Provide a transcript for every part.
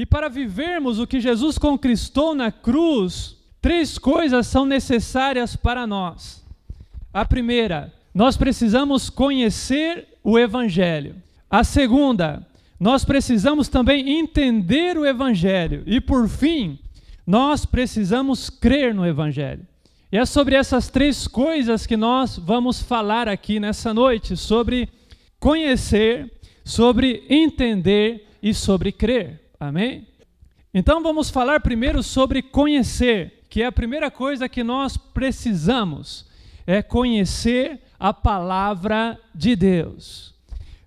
E para vivermos o que Jesus conquistou na cruz, três coisas são necessárias para nós. A primeira, nós precisamos conhecer o Evangelho. A segunda, nós precisamos também entender o Evangelho. E por fim, nós precisamos crer no Evangelho. E é sobre essas três coisas que nós vamos falar aqui nessa noite: sobre conhecer, sobre entender e sobre crer. Amém? Então vamos falar primeiro sobre conhecer, que é a primeira coisa que nós precisamos, é conhecer a palavra de Deus.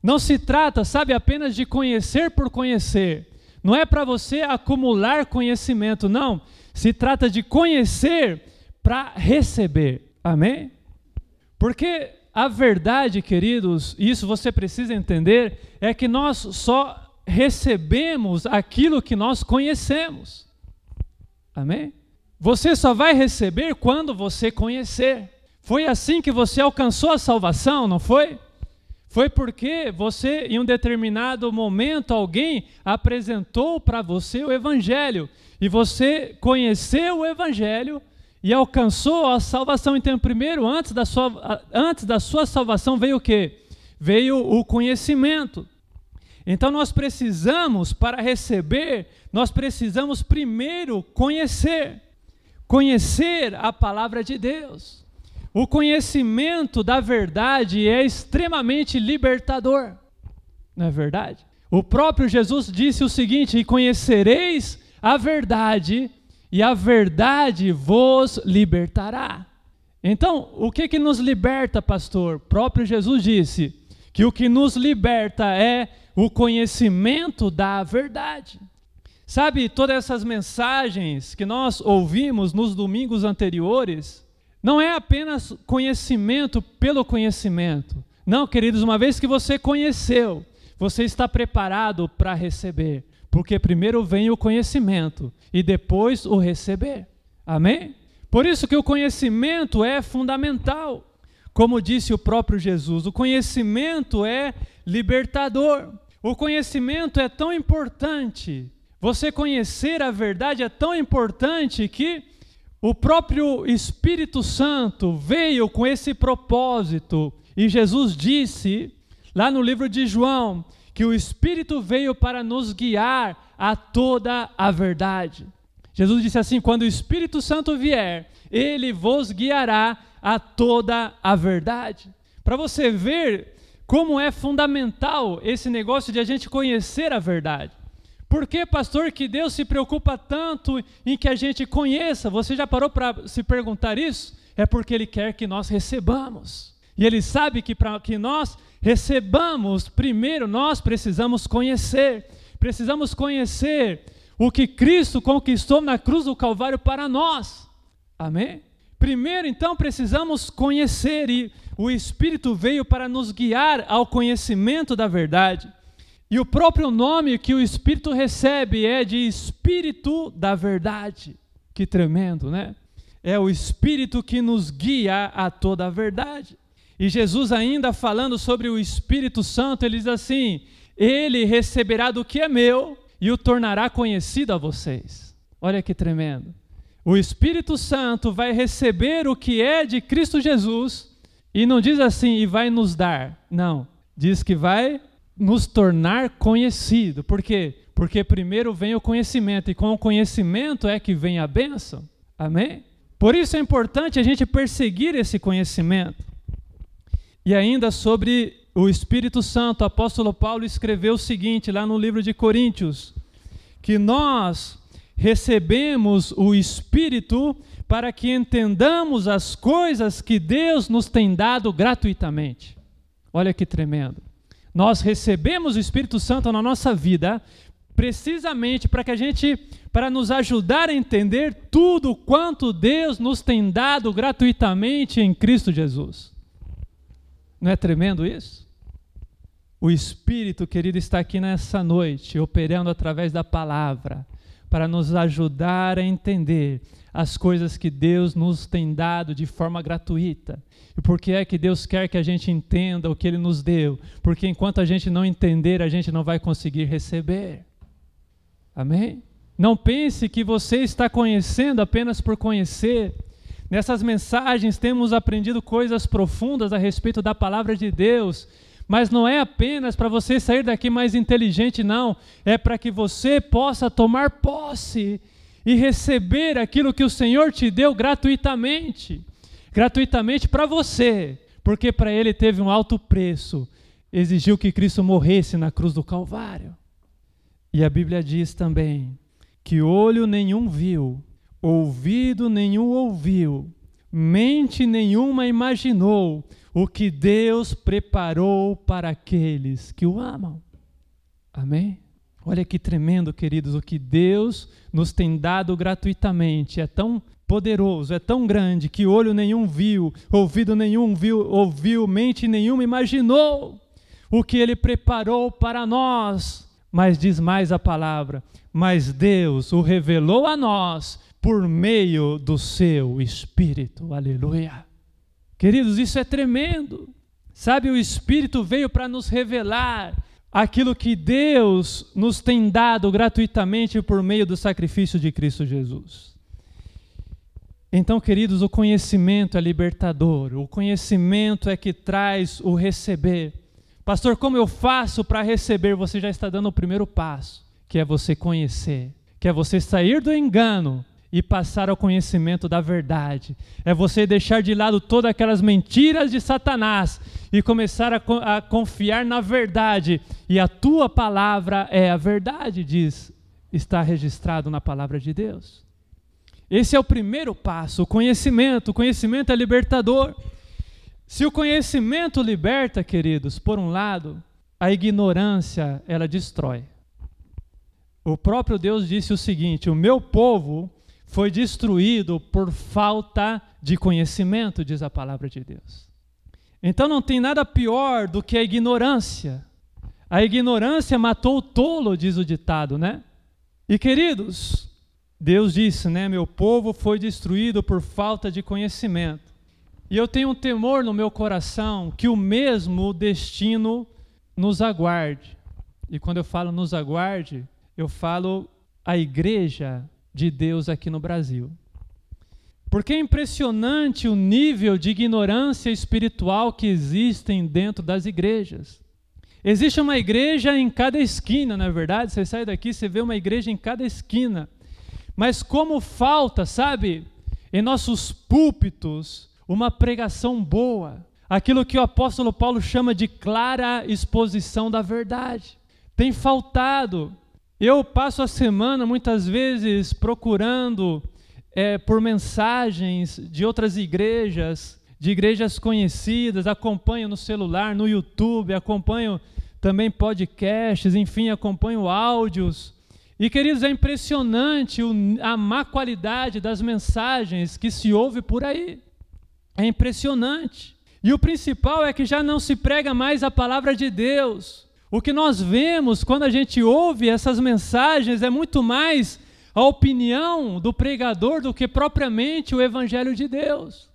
Não se trata, sabe, apenas de conhecer por conhecer. Não é para você acumular conhecimento, não. Se trata de conhecer para receber. Amém? Porque a verdade, queridos, isso você precisa entender, é que nós só recebemos aquilo que nós conhecemos. Amém? Você só vai receber quando você conhecer. Foi assim que você alcançou a salvação, não foi? Foi porque você, em um determinado momento, alguém apresentou para você o Evangelho. E você conheceu o Evangelho e alcançou a salvação. Então, primeiro, antes da sua, antes da sua salvação, veio o quê? Veio o conhecimento. Então, nós precisamos, para receber, nós precisamos primeiro conhecer. Conhecer a palavra de Deus. O conhecimento da verdade é extremamente libertador, não é verdade? O próprio Jesus disse o seguinte: E conhecereis a verdade, e a verdade vos libertará. Então, o que que nos liberta, pastor? O próprio Jesus disse que o que nos liberta é o conhecimento da verdade. Sabe, todas essas mensagens que nós ouvimos nos domingos anteriores, não é apenas conhecimento pelo conhecimento. Não, queridos, uma vez que você conheceu, você está preparado para receber. Porque primeiro vem o conhecimento e depois o receber. Amém? Por isso que o conhecimento é fundamental. Como disse o próprio Jesus, o conhecimento é libertador. O conhecimento é tão importante. Você conhecer a verdade é tão importante que o próprio Espírito Santo veio com esse propósito, e Jesus disse, lá no livro de João, que o Espírito veio para nos guiar a toda a verdade. Jesus disse assim: quando o Espírito Santo vier, ele vos guiará a toda a verdade. Para você ver como é fundamental esse negócio de a gente conhecer a verdade. Por que, pastor, que Deus se preocupa tanto em que a gente conheça? Você já parou para se perguntar isso? É porque Ele quer que nós recebamos. E Ele sabe que para que nós recebamos, primeiro nós precisamos conhecer. Precisamos conhecer o que Cristo conquistou na cruz do Calvário para nós. Amém? Primeiro, então, precisamos conhecer, e o Espírito veio para nos guiar ao conhecimento da verdade. E o próprio nome que o Espírito recebe é de Espírito da Verdade. Que tremendo, né? É o Espírito que nos guia a toda a verdade. E Jesus, ainda falando sobre o Espírito Santo, ele diz assim: Ele receberá do que é meu e o tornará conhecido a vocês. Olha que tremendo. O Espírito Santo vai receber o que é de Cristo Jesus e não diz assim, e vai nos dar. Não. Diz que vai nos tornar conhecido. Por quê? Porque primeiro vem o conhecimento, e com o conhecimento é que vem a bênção. Amém? Por isso é importante a gente perseguir esse conhecimento. E ainda sobre o Espírito Santo, o apóstolo Paulo escreveu o seguinte lá no livro de Coríntios: que nós recebemos o Espírito para que entendamos as coisas que Deus nos tem dado gratuitamente. Olha que tremendo. Nós recebemos o Espírito Santo na nossa vida precisamente para que a gente para nos ajudar a entender tudo quanto Deus nos tem dado gratuitamente em Cristo Jesus. Não é tremendo isso? O Espírito, querido, está aqui nessa noite, operando através da palavra, para nos ajudar a entender as coisas que Deus nos tem dado de forma gratuita. E por que é que Deus quer que a gente entenda o que Ele nos deu? Porque enquanto a gente não entender, a gente não vai conseguir receber. Amém? Não pense que você está conhecendo apenas por conhecer. Nessas mensagens temos aprendido coisas profundas a respeito da palavra de Deus, mas não é apenas para você sair daqui mais inteligente, não. É para que você possa tomar posse e receber aquilo que o Senhor te deu gratuitamente gratuitamente para você, porque para Ele teve um alto preço, exigiu que Cristo morresse na cruz do Calvário. E a Bíblia diz também que olho nenhum viu, ouvido nenhum ouviu, mente nenhuma imaginou o que Deus preparou para aqueles que o amam. Amém? Olha que tremendo, queridos, o que Deus nos tem dado gratuitamente. É tão poderoso, é tão grande que olho nenhum viu, ouvido nenhum viu, ouviu, mente nenhuma imaginou o que ele preparou para nós. Mas diz mais a palavra: mas Deus o revelou a nós por meio do seu Espírito. Aleluia. Queridos, isso é tremendo. Sabe, o Espírito veio para nos revelar aquilo que Deus nos tem dado gratuitamente por meio do sacrifício de Cristo Jesus. Então, queridos, o conhecimento é libertador, o conhecimento é que traz o receber. Pastor, como eu faço para receber? Você já está dando o primeiro passo, que é você conhecer, que é você sair do engano e passar ao conhecimento da verdade. É você deixar de lado todas aquelas mentiras de Satanás e começar a, a confiar na verdade. E a tua palavra é a verdade, diz, está registrado na palavra de Deus. Esse é o primeiro passo, o conhecimento. O conhecimento é libertador. Se o conhecimento liberta, queridos, por um lado, a ignorância ela destrói. O próprio Deus disse o seguinte: O meu povo foi destruído por falta de conhecimento, diz a palavra de Deus. Então não tem nada pior do que a ignorância. A ignorância matou o tolo, diz o ditado, né? E queridos, Deus disse, né? Meu povo foi destruído por falta de conhecimento. E eu tenho um temor no meu coração que o mesmo destino nos aguarde. E quando eu falo nos aguarde, eu falo a igreja de Deus aqui no Brasil. Porque é impressionante o nível de ignorância espiritual que existem dentro das igrejas. Existe uma igreja em cada esquina, não é verdade? Você sai daqui, você vê uma igreja em cada esquina. Mas como falta, sabe, em nossos púlpitos, uma pregação boa, aquilo que o apóstolo Paulo chama de clara exposição da verdade. Tem faltado eu passo a semana muitas vezes procurando é, por mensagens de outras igrejas, de igrejas conhecidas, acompanho no celular, no YouTube, acompanho também podcasts, enfim, acompanho áudios. E, queridos, é impressionante a má qualidade das mensagens que se ouve por aí. É impressionante. E o principal é que já não se prega mais a palavra de Deus. O que nós vemos quando a gente ouve essas mensagens é muito mais a opinião do pregador do que propriamente o evangelho de Deus.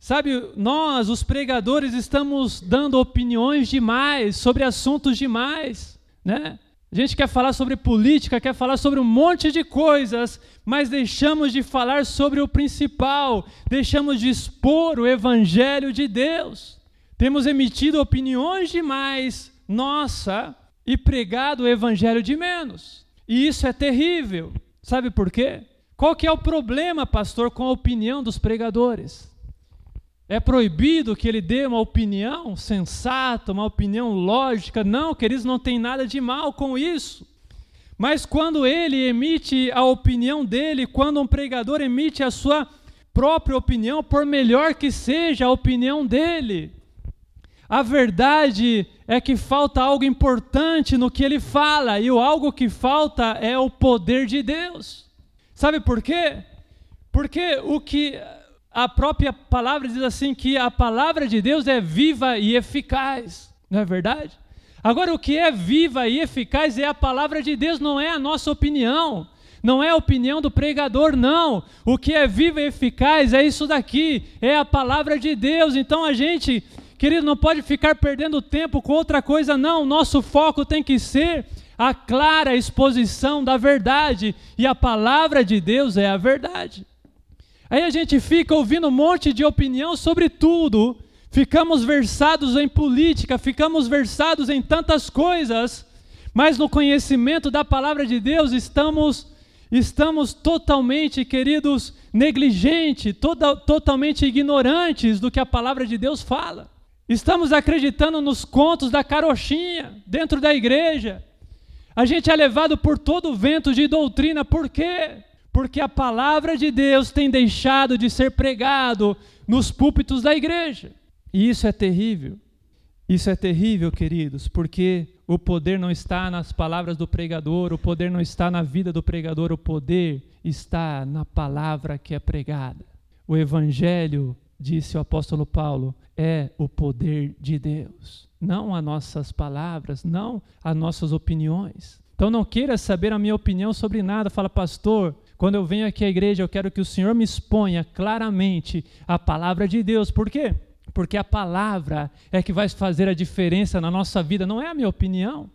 Sabe, nós, os pregadores, estamos dando opiniões demais sobre assuntos demais, né? A gente quer falar sobre política, quer falar sobre um monte de coisas, mas deixamos de falar sobre o principal, deixamos de expor o evangelho de Deus. Temos emitido opiniões demais nossa e pregado o evangelho de menos. E isso é terrível. Sabe por quê? Qual que é o problema, pastor, com a opinião dos pregadores? É proibido que ele dê uma opinião sensata, uma opinião lógica? Não, queridos, não tem nada de mal com isso. Mas quando ele emite a opinião dele, quando um pregador emite a sua própria opinião, por melhor que seja a opinião dele, a verdade é que falta algo importante no que ele fala, e o algo que falta é o poder de Deus. Sabe por quê? Porque o que a própria palavra diz assim que a palavra de Deus é viva e eficaz, não é verdade? Agora o que é viva e eficaz é a palavra de Deus, não é a nossa opinião. Não é a opinião do pregador, não. O que é vivo e eficaz é isso daqui, é a palavra de Deus. Então a gente Querido, não pode ficar perdendo tempo com outra coisa, não. Nosso foco tem que ser a clara exposição da verdade, e a palavra de Deus é a verdade. Aí a gente fica ouvindo um monte de opinião sobre tudo, ficamos versados em política, ficamos versados em tantas coisas, mas no conhecimento da palavra de Deus estamos estamos totalmente, queridos, negligentes, toda, totalmente ignorantes do que a palavra de Deus fala. Estamos acreditando nos contos da carochinha dentro da igreja. A gente é levado por todo o vento de doutrina. Por quê? Porque a palavra de Deus tem deixado de ser pregado nos púlpitos da igreja. E isso é terrível. Isso é terrível, queridos, porque o poder não está nas palavras do pregador, o poder não está na vida do pregador, o poder está na palavra que é pregada. O evangelho disse o apóstolo Paulo, é o poder de Deus, não as nossas palavras, não as nossas opiniões. Então não queira saber a minha opinião sobre nada. Fala, pastor, quando eu venho aqui à igreja, eu quero que o Senhor me exponha claramente a palavra de Deus. Por quê? Porque a palavra é que vai fazer a diferença na nossa vida, não é a minha opinião.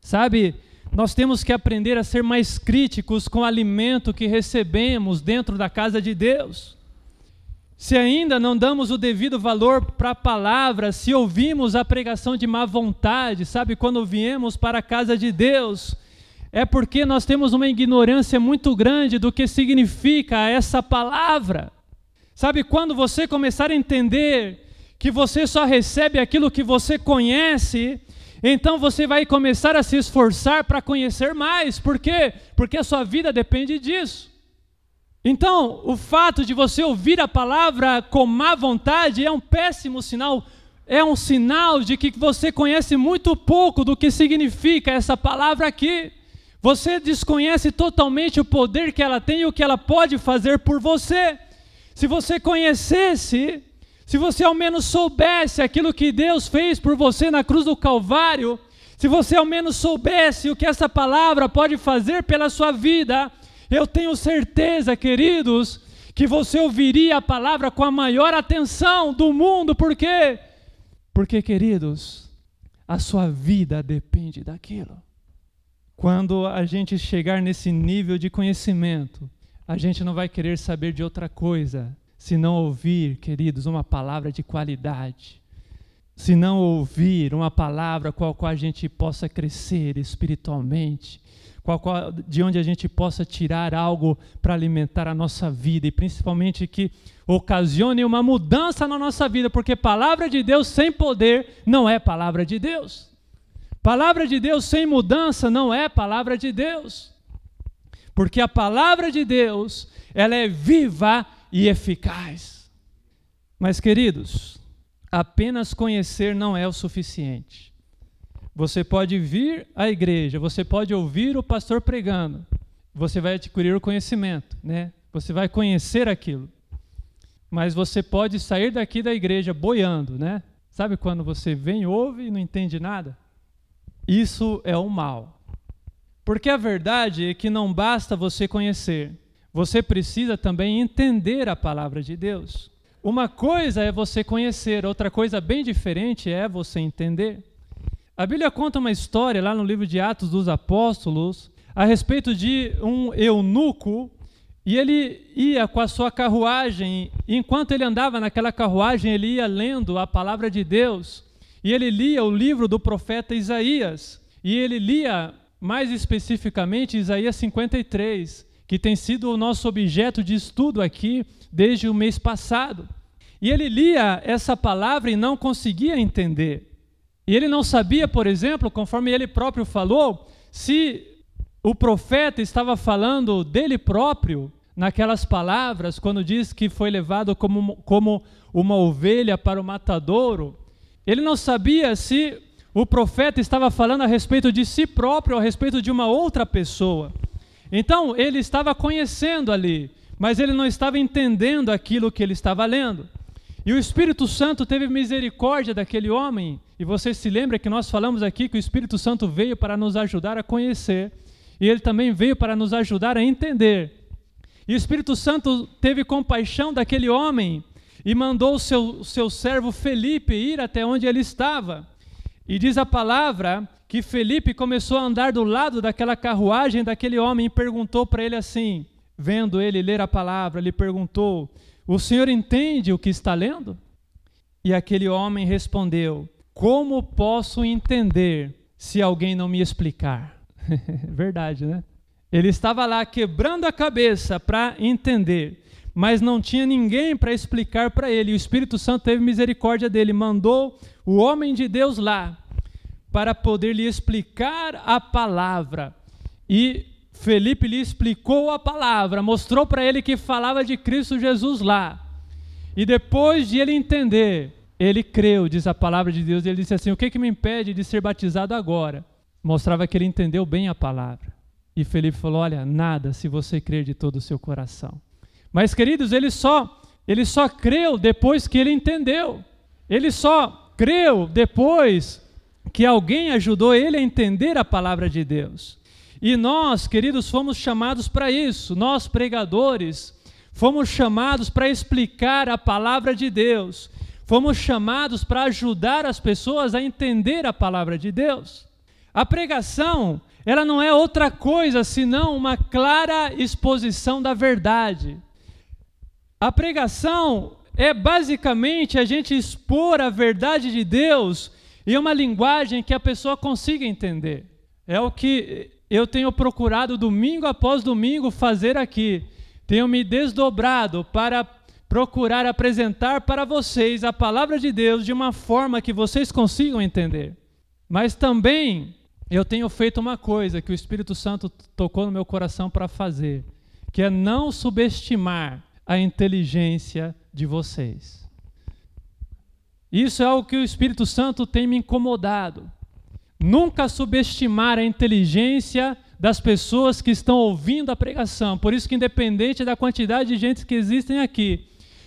Sabe, nós temos que aprender a ser mais críticos com o alimento que recebemos dentro da casa de Deus. Se ainda não damos o devido valor para a palavra, se ouvimos a pregação de má vontade, sabe, quando viemos para a casa de Deus, é porque nós temos uma ignorância muito grande do que significa essa palavra. Sabe, quando você começar a entender que você só recebe aquilo que você conhece, então você vai começar a se esforçar para conhecer mais. Por quê? Porque a sua vida depende disso. Então, o fato de você ouvir a palavra com má vontade é um péssimo sinal, é um sinal de que você conhece muito pouco do que significa essa palavra aqui. Você desconhece totalmente o poder que ela tem e o que ela pode fazer por você. Se você conhecesse, se você ao menos soubesse aquilo que Deus fez por você na cruz do Calvário, se você ao menos soubesse o que essa palavra pode fazer pela sua vida, eu tenho certeza, queridos, que você ouviria a palavra com a maior atenção do mundo, por quê? Porque, queridos, a sua vida depende daquilo. Quando a gente chegar nesse nível de conhecimento, a gente não vai querer saber de outra coisa, se não ouvir, queridos, uma palavra de qualidade. Se não ouvir uma palavra com a qual a gente possa crescer espiritualmente, de onde a gente possa tirar algo para alimentar a nossa vida e principalmente que ocasione uma mudança na nossa vida, porque palavra de Deus sem poder não é palavra de Deus. Palavra de Deus sem mudança não é palavra de Deus. Porque a palavra de Deus, ela é viva e eficaz. Mas queridos, apenas conhecer não é o suficiente. Você pode vir à igreja, você pode ouvir o pastor pregando, você vai adquirir o conhecimento, né? Você vai conhecer aquilo. Mas você pode sair daqui da igreja boiando, né? Sabe quando você vem, ouve e não entende nada? Isso é o mal. Porque a verdade é que não basta você conhecer, você precisa também entender a palavra de Deus. Uma coisa é você conhecer, outra coisa bem diferente é você entender. A Bíblia conta uma história lá no livro de Atos dos Apóstolos a respeito de um eunuco e ele ia com a sua carruagem, e enquanto ele andava naquela carruagem, ele ia lendo a palavra de Deus, e ele lia o livro do profeta Isaías, e ele lia mais especificamente Isaías 53, que tem sido o nosso objeto de estudo aqui desde o mês passado. E ele lia essa palavra e não conseguia entender. E ele não sabia, por exemplo, conforme ele próprio falou, se o profeta estava falando dele próprio naquelas palavras, quando diz que foi levado como, como uma ovelha para o matadouro. Ele não sabia se o profeta estava falando a respeito de si próprio, a respeito de uma outra pessoa. Então, ele estava conhecendo ali, mas ele não estava entendendo aquilo que ele estava lendo. E o Espírito Santo teve misericórdia daquele homem. E você se lembra que nós falamos aqui que o Espírito Santo veio para nos ajudar a conhecer. E ele também veio para nos ajudar a entender. E o Espírito Santo teve compaixão daquele homem e mandou o seu, seu servo Felipe ir até onde ele estava. E diz a palavra que Felipe começou a andar do lado daquela carruagem daquele homem e perguntou para ele assim, vendo ele ler a palavra, lhe perguntou: O senhor entende o que está lendo? E aquele homem respondeu: Como posso entender se alguém não me explicar? Verdade, né? Ele estava lá quebrando a cabeça para entender, mas não tinha ninguém para explicar para ele. O Espírito Santo teve misericórdia dele, mandou o homem de Deus lá para poder lhe explicar a palavra. E Felipe lhe explicou a palavra, mostrou para ele que falava de Cristo Jesus lá. E depois de ele entender, ele creu, diz a palavra de Deus, e ele disse assim: O que, que me impede de ser batizado agora? Mostrava que ele entendeu bem a palavra. E Felipe falou: Olha, nada se você crer de todo o seu coração. Mas, queridos, ele só, ele só creu depois que ele entendeu. Ele só creu depois que alguém ajudou ele a entender a palavra de Deus. E nós, queridos, fomos chamados para isso. Nós, pregadores, fomos chamados para explicar a palavra de Deus. Fomos chamados para ajudar as pessoas a entender a palavra de Deus. A pregação, ela não é outra coisa senão uma clara exposição da verdade. A pregação é basicamente a gente expor a verdade de Deus em uma linguagem que a pessoa consiga entender. É o que eu tenho procurado domingo após domingo fazer aqui. Tenho me desdobrado para procurar apresentar para vocês a palavra de Deus de uma forma que vocês consigam entender. Mas também eu tenho feito uma coisa que o Espírito Santo tocou no meu coração para fazer, que é não subestimar a inteligência de vocês. Isso é algo que o Espírito Santo tem me incomodado. Nunca subestimar a inteligência das pessoas que estão ouvindo a pregação. Por isso que independente da quantidade de gente que existem aqui,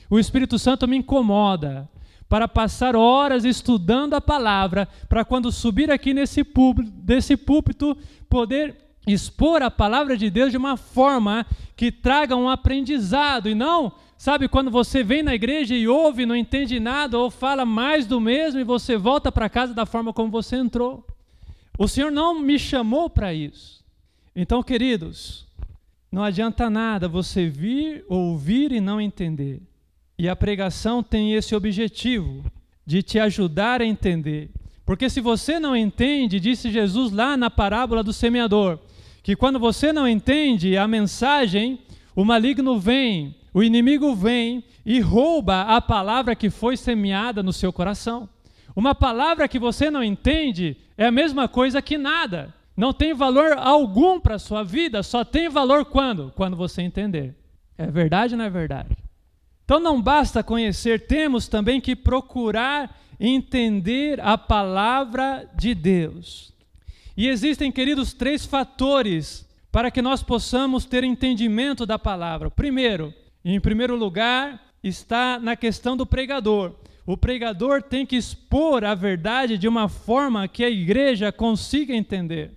o Espírito Santo me incomoda para passar horas estudando a palavra, para quando subir aqui nesse púlpito, desse púlpito, poder expor a palavra de Deus de uma forma que traga um aprendizado e não, sabe, quando você vem na igreja e ouve, não entende nada ou fala mais do mesmo e você volta para casa da forma como você entrou. O Senhor não me chamou para isso. Então, queridos, não adianta nada você vir, ouvir e não entender. E a pregação tem esse objetivo de te ajudar a entender. Porque se você não entende, disse Jesus lá na parábola do semeador, que quando você não entende a mensagem, o maligno vem, o inimigo vem e rouba a palavra que foi semeada no seu coração. Uma palavra que você não entende é a mesma coisa que nada. Não tem valor algum para a sua vida, só tem valor quando? Quando você entender. É verdade ou não é verdade? Então não basta conhecer, temos também que procurar entender a palavra de Deus. E existem, queridos, três fatores para que nós possamos ter entendimento da palavra. Primeiro, em primeiro lugar, está na questão do pregador. O pregador tem que expor a verdade de uma forma que a igreja consiga entender.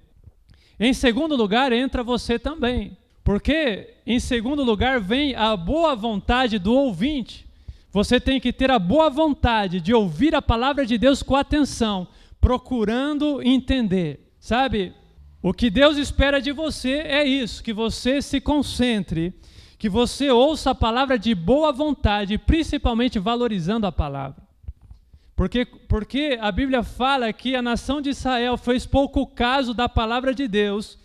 Em segundo lugar, entra você também. Porque, em segundo lugar, vem a boa vontade do ouvinte. Você tem que ter a boa vontade de ouvir a palavra de Deus com atenção, procurando entender. Sabe, o que Deus espera de você é isso: que você se concentre, que você ouça a palavra de boa vontade, principalmente valorizando a palavra. Porque, porque a Bíblia fala que a nação de Israel fez pouco caso da palavra de Deus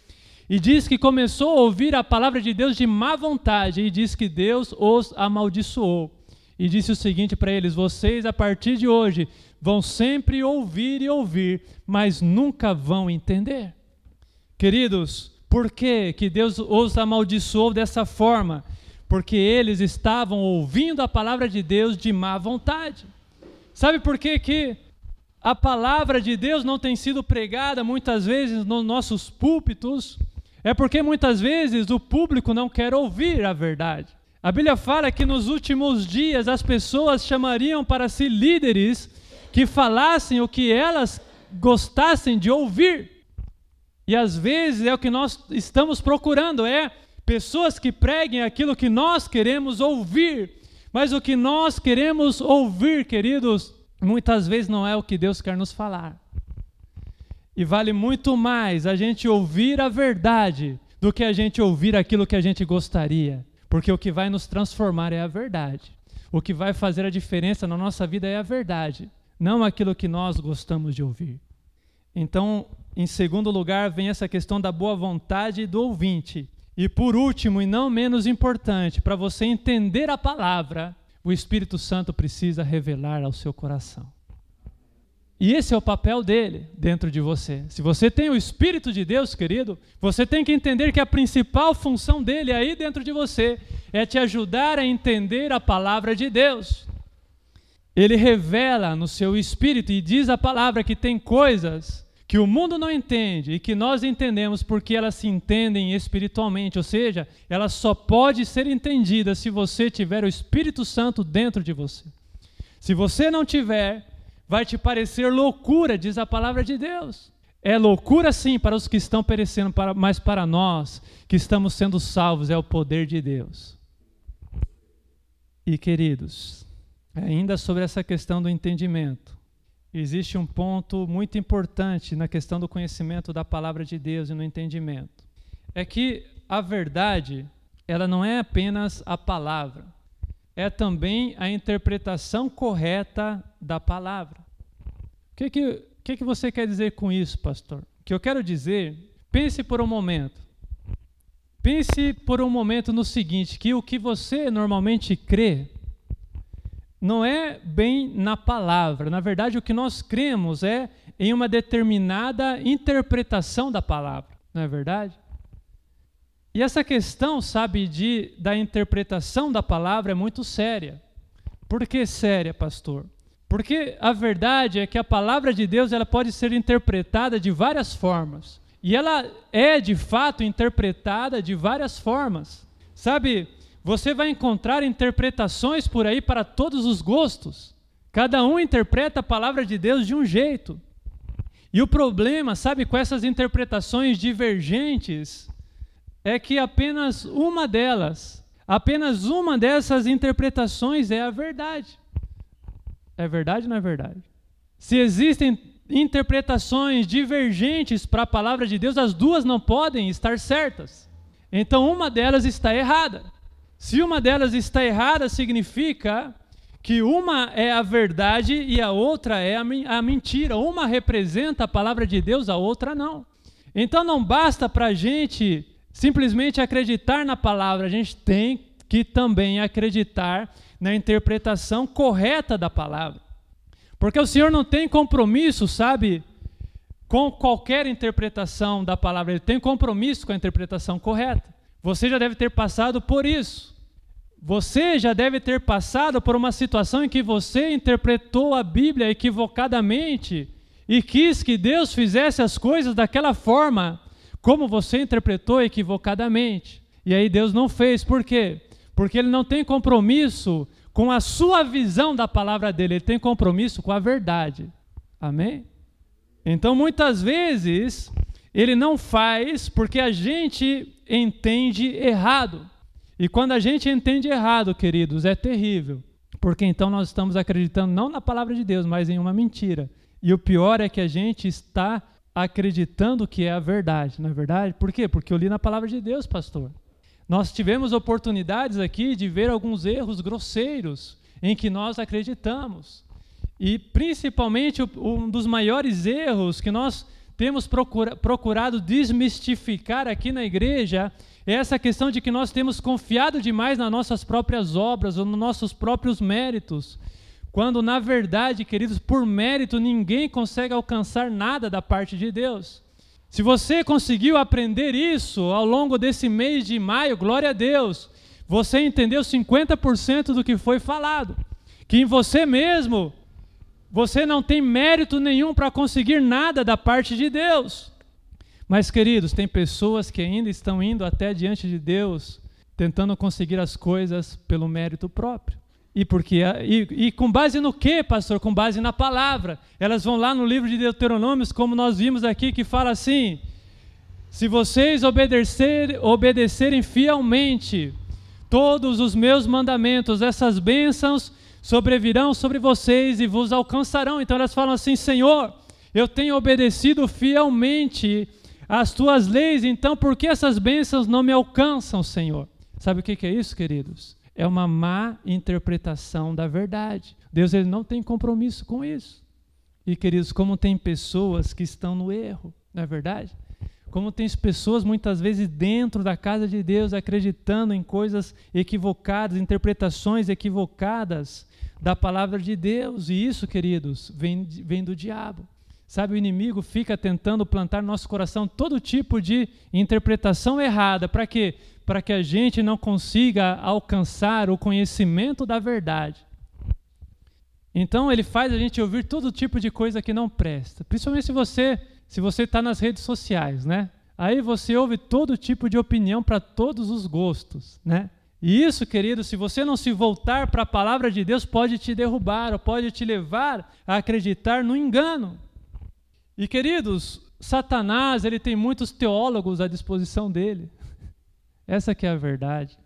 e diz que começou a ouvir a palavra de Deus de má vontade, e diz que Deus os amaldiçoou. E disse o seguinte para eles: Vocês, a partir de hoje, vão sempre ouvir e ouvir, mas nunca vão entender. Queridos, por que, que Deus os amaldiçoou dessa forma? Porque eles estavam ouvindo a palavra de Deus de má vontade. Sabe por que, que a palavra de Deus não tem sido pregada muitas vezes nos nossos púlpitos? É porque muitas vezes o público não quer ouvir a verdade. A Bíblia fala que nos últimos dias as pessoas chamariam para si líderes que falassem o que elas gostassem de ouvir. E às vezes é o que nós estamos procurando, é pessoas que preguem aquilo que nós queremos ouvir. Mas o que nós queremos ouvir, queridos, muitas vezes não é o que Deus quer nos falar. E vale muito mais a gente ouvir a verdade do que a gente ouvir aquilo que a gente gostaria. Porque o que vai nos transformar é a verdade. O que vai fazer a diferença na nossa vida é a verdade, não aquilo que nós gostamos de ouvir. Então, em segundo lugar, vem essa questão da boa vontade do ouvinte. E por último, e não menos importante, para você entender a palavra, o Espírito Santo precisa revelar ao seu coração. E esse é o papel dele dentro de você. Se você tem o Espírito de Deus, querido, você tem que entender que a principal função dele aí dentro de você é te ajudar a entender a palavra de Deus. Ele revela no seu espírito e diz a palavra que tem coisas que o mundo não entende e que nós entendemos porque elas se entendem espiritualmente, ou seja, elas só pode ser entendida se você tiver o Espírito Santo dentro de você. Se você não tiver, vai te parecer loucura, diz a palavra de Deus. É loucura sim para os que estão perecendo, mas para nós que estamos sendo salvos é o poder de Deus. E queridos, ainda sobre essa questão do entendimento, existe um ponto muito importante na questão do conhecimento da palavra de Deus e no entendimento. É que a verdade, ela não é apenas a palavra, é também a interpretação correta da palavra. O que, que, que, que você quer dizer com isso, pastor? O que eu quero dizer, pense por um momento. Pense por um momento no seguinte: que o que você normalmente crê não é bem na palavra. Na verdade, o que nós cremos é em uma determinada interpretação da palavra, não é verdade? E essa questão, sabe, de, da interpretação da palavra é muito séria. Por que séria, pastor? Porque a verdade é que a palavra de Deus ela pode ser interpretada de várias formas. E ela é, de fato, interpretada de várias formas. Sabe, você vai encontrar interpretações por aí para todos os gostos. Cada um interpreta a palavra de Deus de um jeito. E o problema, sabe, com essas interpretações divergentes, é que apenas uma delas, apenas uma dessas interpretações é a verdade. É verdade ou não é verdade? Se existem interpretações divergentes para a palavra de Deus, as duas não podem estar certas. Então uma delas está errada. Se uma delas está errada, significa que uma é a verdade e a outra é a mentira. Uma representa a palavra de Deus, a outra não. Então não basta para a gente simplesmente acreditar na palavra, a gente tem que também acreditar na interpretação correta da palavra. Porque o Senhor não tem compromisso, sabe, com qualquer interpretação da palavra, ele tem compromisso com a interpretação correta. Você já deve ter passado por isso. Você já deve ter passado por uma situação em que você interpretou a Bíblia equivocadamente e quis que Deus fizesse as coisas daquela forma como você interpretou equivocadamente. E aí Deus não fez. Por quê? porque ele não tem compromisso com a sua visão da palavra dele, ele tem compromisso com a verdade. Amém? Então, muitas vezes, ele não faz porque a gente entende errado. E quando a gente entende errado, queridos, é terrível. Porque então nós estamos acreditando não na palavra de Deus, mas em uma mentira. E o pior é que a gente está acreditando que é a verdade, não é verdade? Por quê? Porque eu li na palavra de Deus, pastor. Nós tivemos oportunidades aqui de ver alguns erros grosseiros em que nós acreditamos. E principalmente um dos maiores erros que nós temos procura, procurado desmistificar aqui na igreja é essa questão de que nós temos confiado demais nas nossas próprias obras ou nos nossos próprios méritos. Quando, na verdade, queridos, por mérito ninguém consegue alcançar nada da parte de Deus. Se você conseguiu aprender isso ao longo desse mês de maio, glória a Deus, você entendeu 50% do que foi falado. Que em você mesmo, você não tem mérito nenhum para conseguir nada da parte de Deus. Mas, queridos, tem pessoas que ainda estão indo até diante de Deus, tentando conseguir as coisas pelo mérito próprio. E, porque, e, e, com base no que, pastor? Com base na palavra. Elas vão lá no livro de Deuteronômios, como nós vimos aqui, que fala assim: se vocês obedecer, obedecerem fielmente todos os meus mandamentos, essas bênçãos sobrevirão sobre vocês e vos alcançarão. Então elas falam assim: Senhor, eu tenho obedecido fielmente às tuas leis, então por que essas bênçãos não me alcançam, Senhor? Sabe o que é isso, queridos? É uma má interpretação da verdade. Deus ele não tem compromisso com isso. E, queridos, como tem pessoas que estão no erro, não é verdade? Como tem pessoas muitas vezes dentro da casa de Deus acreditando em coisas equivocadas, interpretações equivocadas da palavra de Deus. E isso, queridos, vem, vem do diabo. Sabe, o inimigo fica tentando plantar no nosso coração todo tipo de interpretação errada. Para quê? Para que a gente não consiga alcançar o conhecimento da verdade. Então ele faz a gente ouvir todo tipo de coisa que não presta. Principalmente se você se você está nas redes sociais, né? Aí você ouve todo tipo de opinião para todos os gostos, né? E isso, querido, se você não se voltar para a palavra de Deus, pode te derrubar, ou pode te levar a acreditar no engano. E queridos, Satanás, ele tem muitos teólogos à disposição dele. Essa que é a verdade.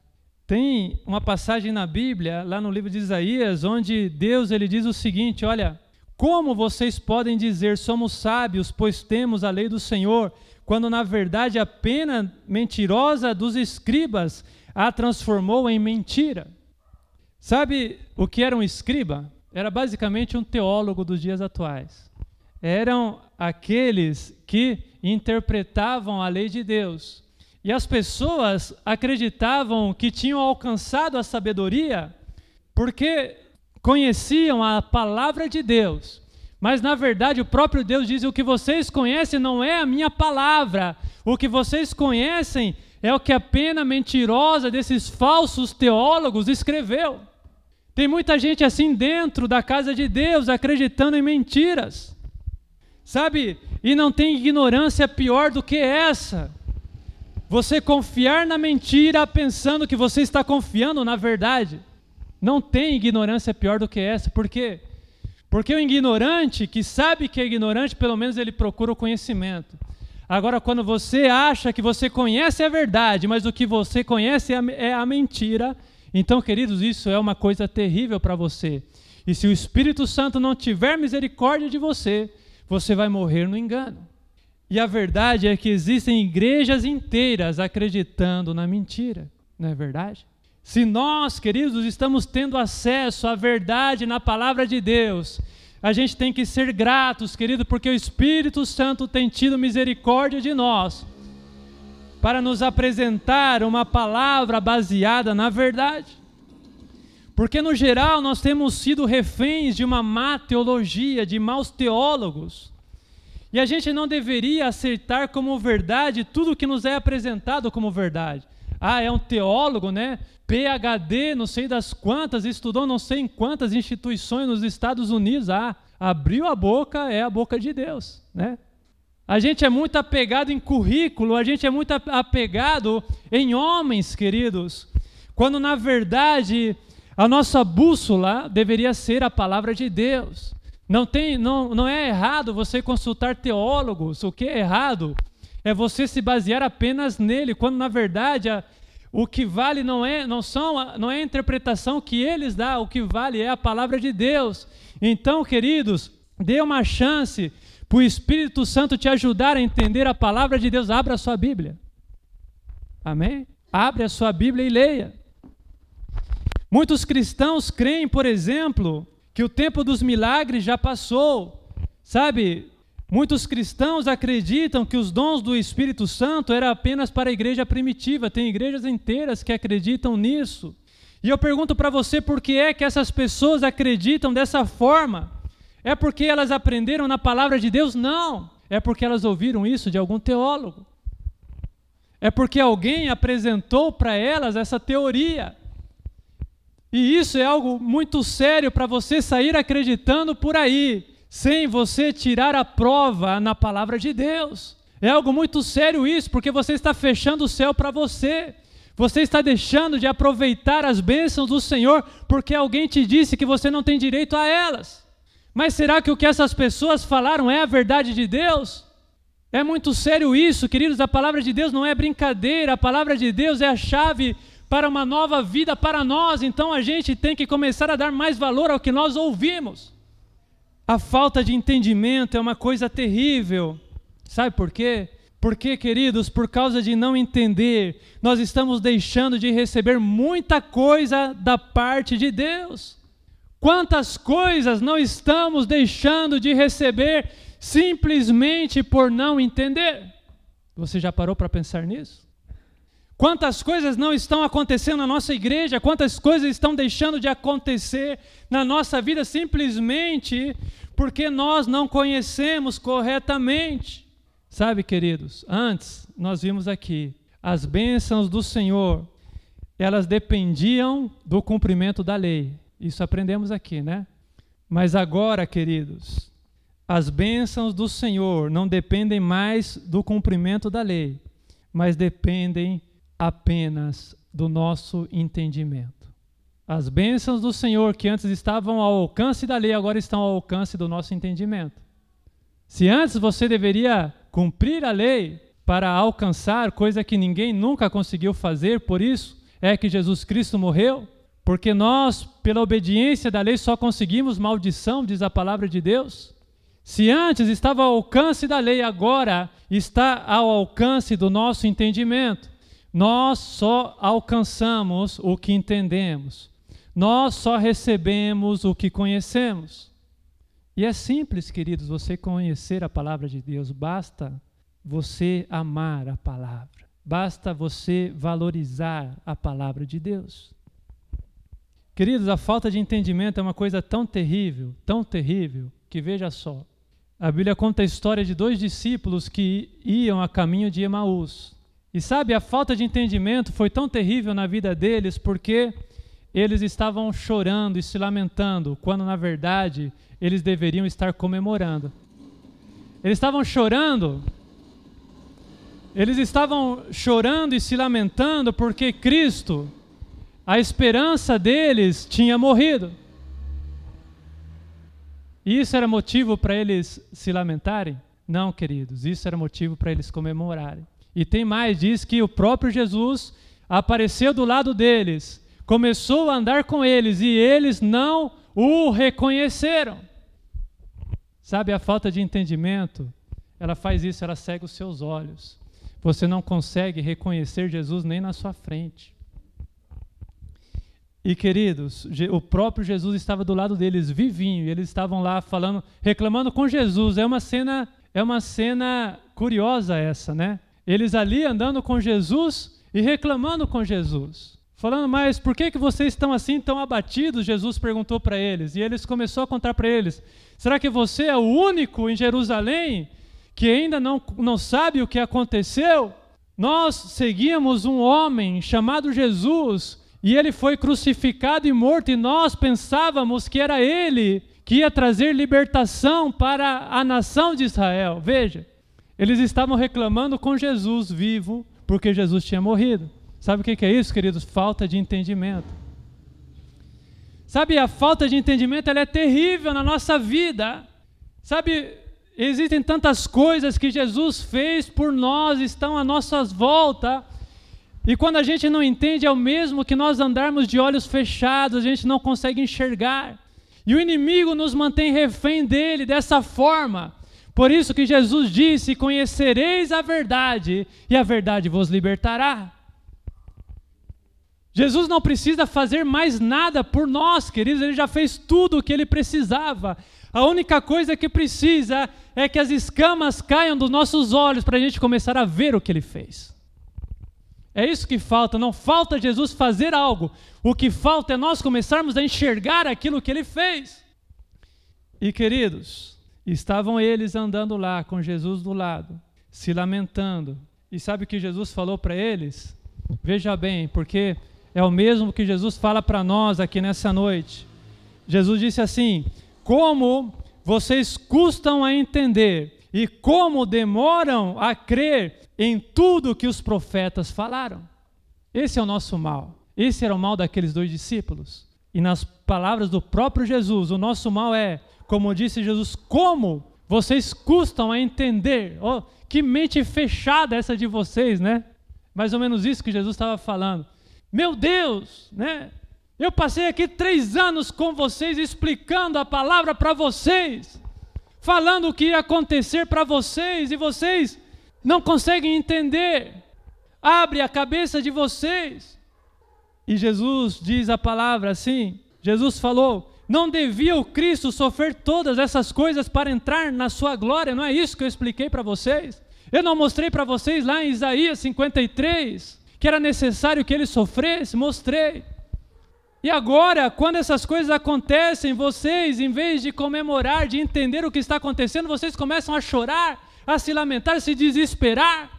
Tem uma passagem na Bíblia, lá no livro de Isaías, onde Deus ele diz o seguinte, olha, como vocês podem dizer somos sábios, pois temos a lei do Senhor, quando na verdade a pena mentirosa dos escribas a transformou em mentira? Sabe o que era um escriba? Era basicamente um teólogo dos dias atuais. Eram aqueles que interpretavam a lei de Deus. E as pessoas acreditavam que tinham alcançado a sabedoria porque conheciam a palavra de Deus. Mas na verdade o próprio Deus diz: o que vocês conhecem não é a minha palavra, o que vocês conhecem é o que a pena mentirosa desses falsos teólogos escreveu. Tem muita gente assim dentro da casa de Deus acreditando em mentiras. Sabe? E não tem ignorância pior do que essa. Você confiar na mentira pensando que você está confiando na verdade. Não tem ignorância pior do que essa. Por quê? Porque o ignorante, que sabe que é ignorante, pelo menos ele procura o conhecimento. Agora, quando você acha que você conhece a verdade, mas o que você conhece é a, é mentira, então, queridos, isso é uma coisa terrível para você. E se o Espírito Santo não tiver misericórdia de você, você vai morrer no engano. E a verdade é que existem igrejas inteiras acreditando na mentira, não é verdade? Se nós, queridos, estamos tendo acesso à verdade na palavra de Deus, a gente tem que ser gratos, querido, porque o Espírito Santo tem tido misericórdia de nós para nos apresentar uma palavra baseada na verdade. Porque, no geral, nós temos sido reféns de uma má teologia, de maus teólogos. E a gente não deveria aceitar como verdade tudo que nos é apresentado como verdade. Ah, é um teólogo, né? PhD, não sei das quantas, estudou não sei em quantas instituições nos Estados Unidos. Ah, abriu a boca, é a boca de Deus, né? A gente é muito apegado em currículo, a gente é muito apegado em homens, queridos, quando na verdade a nossa bússola deveria ser a palavra de Deus. Não, tem, não, não é errado você consultar teólogos. O que é errado é você se basear apenas nele, quando na verdade a, o que vale não é, não são, não é a interpretação que eles dão, o que vale é a palavra de Deus. Então, queridos, dê uma chance para o Espírito Santo te ajudar a entender a palavra de Deus. Abra a sua Bíblia. Amém? Abre a sua Bíblia e leia. Muitos cristãos creem, por exemplo, que o tempo dos milagres já passou. Sabe, muitos cristãos acreditam que os dons do Espírito Santo eram apenas para a igreja primitiva. Tem igrejas inteiras que acreditam nisso. E eu pergunto para você por que é que essas pessoas acreditam dessa forma? É porque elas aprenderam na palavra de Deus? Não. É porque elas ouviram isso de algum teólogo. É porque alguém apresentou para elas essa teoria. E isso é algo muito sério para você sair acreditando por aí, sem você tirar a prova na palavra de Deus. É algo muito sério isso, porque você está fechando o céu para você. Você está deixando de aproveitar as bênçãos do Senhor porque alguém te disse que você não tem direito a elas. Mas será que o que essas pessoas falaram é a verdade de Deus? É muito sério isso, queridos. A palavra de Deus não é brincadeira, a palavra de Deus é a chave para uma nova vida para nós, então a gente tem que começar a dar mais valor ao que nós ouvimos. A falta de entendimento é uma coisa terrível. Sabe por quê? Porque, queridos, por causa de não entender, nós estamos deixando de receber muita coisa da parte de Deus. Quantas coisas não estamos deixando de receber simplesmente por não entender? Você já parou para pensar nisso? Quantas coisas não estão acontecendo na nossa igreja, quantas coisas estão deixando de acontecer na nossa vida simplesmente porque nós não conhecemos corretamente. Sabe, queridos, antes nós vimos aqui, as bênçãos do Senhor, elas dependiam do cumprimento da lei. Isso aprendemos aqui, né? Mas agora, queridos, as bênçãos do Senhor não dependem mais do cumprimento da lei, mas dependem apenas do nosso entendimento. As bênçãos do Senhor que antes estavam ao alcance da lei, agora estão ao alcance do nosso entendimento. Se antes você deveria cumprir a lei para alcançar coisa que ninguém nunca conseguiu fazer, por isso é que Jesus Cristo morreu, porque nós, pela obediência da lei, só conseguimos maldição, diz a palavra de Deus. Se antes estava ao alcance da lei, agora está ao alcance do nosso entendimento. Nós só alcançamos o que entendemos. Nós só recebemos o que conhecemos. E é simples, queridos, você conhecer a palavra de Deus. Basta você amar a palavra. Basta você valorizar a palavra de Deus. Queridos, a falta de entendimento é uma coisa tão terrível, tão terrível, que veja só. A Bíblia conta a história de dois discípulos que iam a caminho de Emaús. E sabe, a falta de entendimento foi tão terrível na vida deles porque eles estavam chorando e se lamentando, quando na verdade eles deveriam estar comemorando. Eles estavam chorando, eles estavam chorando e se lamentando porque Cristo, a esperança deles, tinha morrido. E isso era motivo para eles se lamentarem? Não, queridos, isso era motivo para eles comemorarem. E tem mais, diz que o próprio Jesus apareceu do lado deles, começou a andar com eles e eles não o reconheceram. Sabe, a falta de entendimento, ela faz isso, ela cega os seus olhos. Você não consegue reconhecer Jesus nem na sua frente. E queridos, o próprio Jesus estava do lado deles, vivinho, e eles estavam lá falando, reclamando com Jesus. É uma cena, é uma cena curiosa essa, né? Eles ali andando com Jesus e reclamando com Jesus. Falando, mas por que, que vocês estão assim tão abatidos? Jesus perguntou para eles. E eles começou a contar para eles: será que você é o único em Jerusalém que ainda não, não sabe o que aconteceu? Nós seguíamos um homem chamado Jesus e ele foi crucificado e morto, e nós pensávamos que era ele que ia trazer libertação para a nação de Israel. Veja. Eles estavam reclamando com Jesus vivo, porque Jesus tinha morrido. Sabe o que é isso, queridos? Falta de entendimento. Sabe, a falta de entendimento ela é terrível na nossa vida. Sabe, existem tantas coisas que Jesus fez por nós, estão à nossas voltas. E quando a gente não entende, é o mesmo que nós andarmos de olhos fechados, a gente não consegue enxergar. E o inimigo nos mantém refém dele dessa forma. Por isso que Jesus disse: Conhecereis a verdade, e a verdade vos libertará. Jesus não precisa fazer mais nada por nós, queridos, ele já fez tudo o que ele precisava. A única coisa que precisa é que as escamas caiam dos nossos olhos para a gente começar a ver o que ele fez. É isso que falta, não falta Jesus fazer algo. O que falta é nós começarmos a enxergar aquilo que ele fez. E queridos, estavam eles andando lá com Jesus do lado, se lamentando. E sabe o que Jesus falou para eles? Veja bem, porque é o mesmo que Jesus fala para nós aqui nessa noite. Jesus disse assim: Como vocês custam a entender e como demoram a crer em tudo que os profetas falaram. Esse é o nosso mal. Esse era o mal daqueles dois discípulos. E nas palavras do próprio Jesus, o nosso mal é como disse Jesus, como vocês custam a entender. Oh, que mente fechada essa de vocês, né? Mais ou menos isso que Jesus estava falando. Meu Deus, né? Eu passei aqui três anos com vocês explicando a palavra para vocês, falando o que ia acontecer para vocês e vocês não conseguem entender. Abre a cabeça de vocês. E Jesus diz a palavra assim: Jesus falou: não devia o Cristo sofrer todas essas coisas para entrar na sua glória? Não é isso que eu expliquei para vocês? Eu não mostrei para vocês lá em Isaías 53 que era necessário que ele sofresse? Mostrei. E agora, quando essas coisas acontecem, vocês, em vez de comemorar, de entender o que está acontecendo, vocês começam a chorar, a se lamentar, a se desesperar.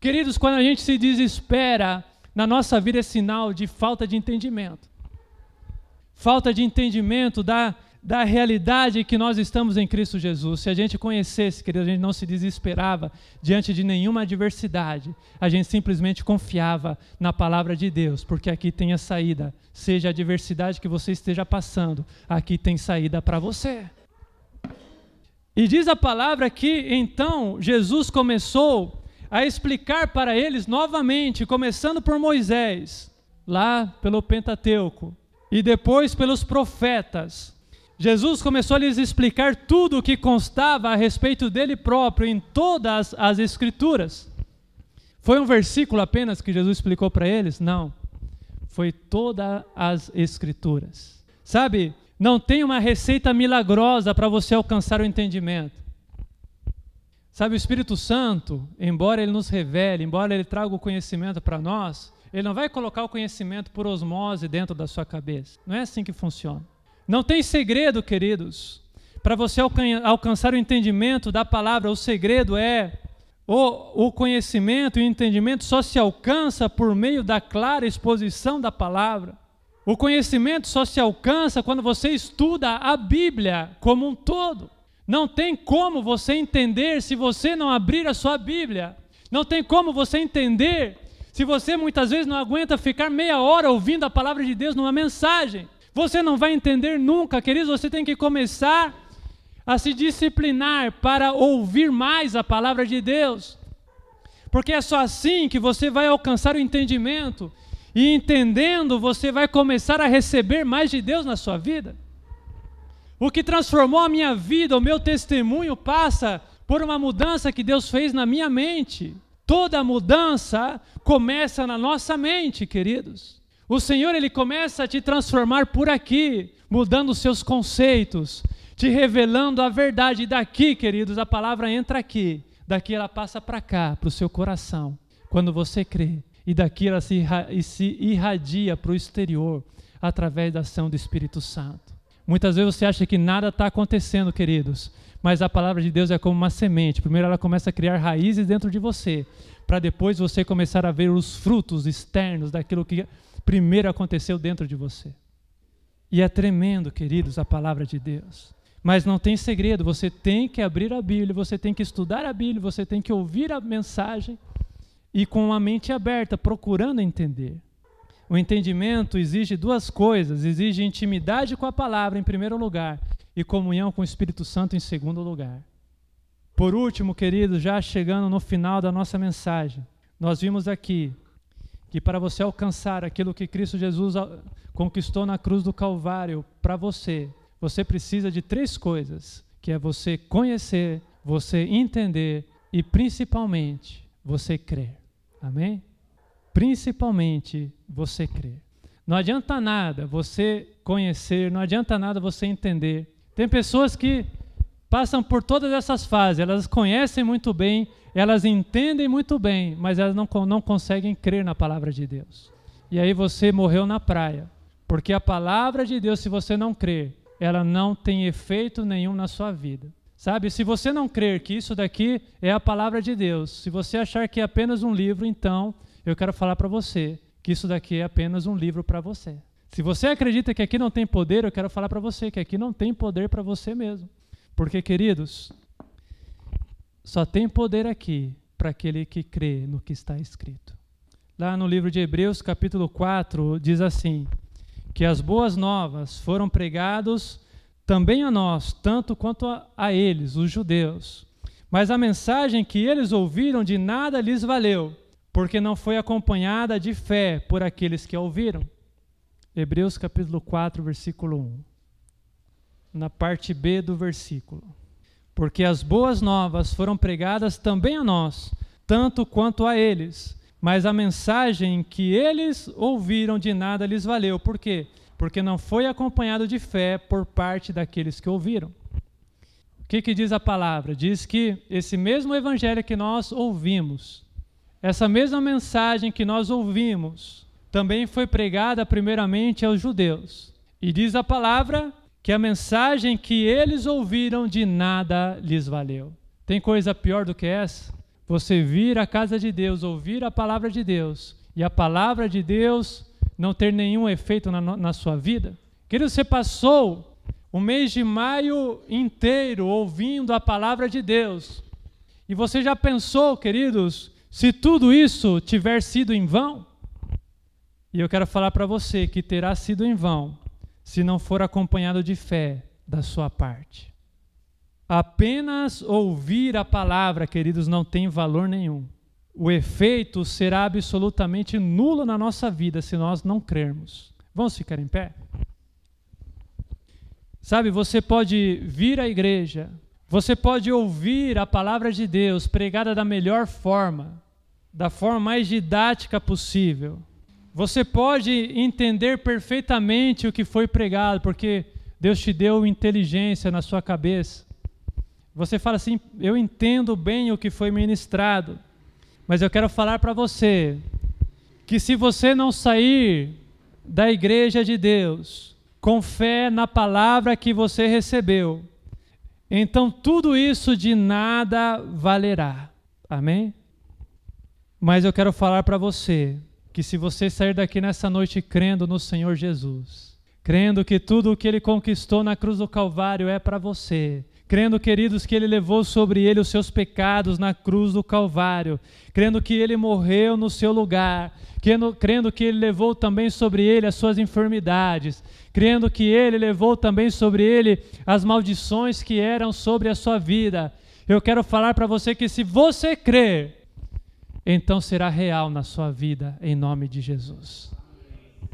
Queridos, quando a gente se desespera, na nossa vida é sinal de falta de entendimento. Falta de entendimento da da realidade que nós estamos em Cristo Jesus. Se a gente conhecesse, querido, a gente não se desesperava diante de nenhuma adversidade. A gente simplesmente confiava na palavra de Deus, porque aqui tem a saída. Seja a adversidade que você esteja passando, aqui tem saída para você. E diz a palavra que então Jesus começou a explicar para eles novamente, começando por Moisés, lá pelo Pentateuco, e depois pelos profetas Jesus começou a lhes explicar tudo o que constava a respeito dele próprio em todas as Escrituras. Foi um versículo apenas que Jesus explicou para eles? Não. Foi todas as Escrituras. Sabe, não tem uma receita milagrosa para você alcançar o entendimento. Sabe, o Espírito Santo, embora ele nos revele, embora ele traga o conhecimento para nós, ele não vai colocar o conhecimento por osmose dentro da sua cabeça. Não é assim que funciona. Não tem segredo, queridos. Para você alcançar o entendimento da palavra, o segredo é o, o conhecimento e o entendimento só se alcança por meio da clara exposição da palavra. O conhecimento só se alcança quando você estuda a Bíblia como um todo. Não tem como você entender se você não abrir a sua Bíblia. Não tem como você entender se você muitas vezes não aguenta ficar meia hora ouvindo a palavra de Deus numa mensagem. Você não vai entender nunca, queridos. Você tem que começar a se disciplinar para ouvir mais a palavra de Deus. Porque é só assim que você vai alcançar o entendimento. E entendendo, você vai começar a receber mais de Deus na sua vida. O que transformou a minha vida, o meu testemunho, passa por uma mudança que Deus fez na minha mente. Toda mudança começa na nossa mente, queridos. O Senhor ele começa a te transformar por aqui, mudando os seus conceitos, te revelando a verdade. Daqui, queridos, a palavra entra aqui, daqui ela passa para cá, para o seu coração, quando você crê, e daqui ela se, se irradia para o exterior, através da ação do Espírito Santo. Muitas vezes você acha que nada está acontecendo, queridos, mas a palavra de Deus é como uma semente. Primeiro ela começa a criar raízes dentro de você, para depois você começar a ver os frutos externos daquilo que primeiro aconteceu dentro de você. E é tremendo, queridos, a palavra de Deus. Mas não tem segredo, você tem que abrir a Bíblia, você tem que estudar a Bíblia, você tem que ouvir a mensagem e com a mente aberta, procurando entender. O entendimento exige duas coisas: exige intimidade com a palavra, em primeiro lugar, e comunhão com o Espírito Santo, em segundo lugar. Por último, queridos, já chegando no final da nossa mensagem, nós vimos aqui que para você alcançar aquilo que Cristo Jesus conquistou na cruz do Calvário para você, você precisa de três coisas, que é você conhecer, você entender e principalmente você crer. Amém? Principalmente você crer. Não adianta nada você conhecer, não adianta nada você entender. Tem pessoas que passam por todas essas fases, elas conhecem muito bem elas entendem muito bem, mas elas não, não conseguem crer na palavra de Deus. E aí você morreu na praia. Porque a palavra de Deus, se você não crer, ela não tem efeito nenhum na sua vida. Sabe, se você não crer que isso daqui é a palavra de Deus, se você achar que é apenas um livro, então eu quero falar para você que isso daqui é apenas um livro para você. Se você acredita que aqui não tem poder, eu quero falar para você que aqui não tem poder para você mesmo. Porque, queridos, só tem poder aqui para aquele que crê no que está escrito. Lá no livro de Hebreus, capítulo 4, diz assim: que as boas novas foram pregadas também a nós, tanto quanto a, a eles, os judeus. Mas a mensagem que eles ouviram de nada lhes valeu, porque não foi acompanhada de fé por aqueles que a ouviram. Hebreus capítulo 4, versículo 1. Na parte B do versículo. Porque as boas novas foram pregadas também a nós, tanto quanto a eles. Mas a mensagem que eles ouviram de nada lhes valeu. Por quê? Porque não foi acompanhado de fé por parte daqueles que ouviram. O que, que diz a palavra? Diz que esse mesmo evangelho que nós ouvimos, essa mesma mensagem que nós ouvimos, também foi pregada primeiramente aos judeus. E diz a palavra que a mensagem que eles ouviram de nada lhes valeu. Tem coisa pior do que essa? Você vir à casa de Deus, ouvir a palavra de Deus, e a palavra de Deus não ter nenhum efeito na, na sua vida? Querido, você passou o mês de maio inteiro ouvindo a palavra de Deus. E você já pensou, queridos, se tudo isso tiver sido em vão? E eu quero falar para você que terá sido em vão se não for acompanhado de fé da sua parte. Apenas ouvir a palavra, queridos, não tem valor nenhum. O efeito será absolutamente nulo na nossa vida se nós não crermos. Vamos ficar em pé? Sabe, você pode vir à igreja, você pode ouvir a palavra de Deus pregada da melhor forma, da forma mais didática possível. Você pode entender perfeitamente o que foi pregado, porque Deus te deu inteligência na sua cabeça. Você fala assim: Eu entendo bem o que foi ministrado, mas eu quero falar para você que se você não sair da igreja de Deus, com fé na palavra que você recebeu, então tudo isso de nada valerá. Amém? Mas eu quero falar para você que se você sair daqui nessa noite crendo no Senhor Jesus, crendo que tudo o que ele conquistou na cruz do Calvário é para você, crendo, queridos, que Ele levou sobre Ele os seus pecados na cruz do Calvário, crendo que Ele morreu no seu lugar, crendo, crendo que Ele levou também sobre Ele as suas enfermidades, crendo que Ele levou também sobre Ele as maldições que eram sobre a sua vida. Eu quero falar para você que se você crer, então será real na sua vida, em nome de Jesus.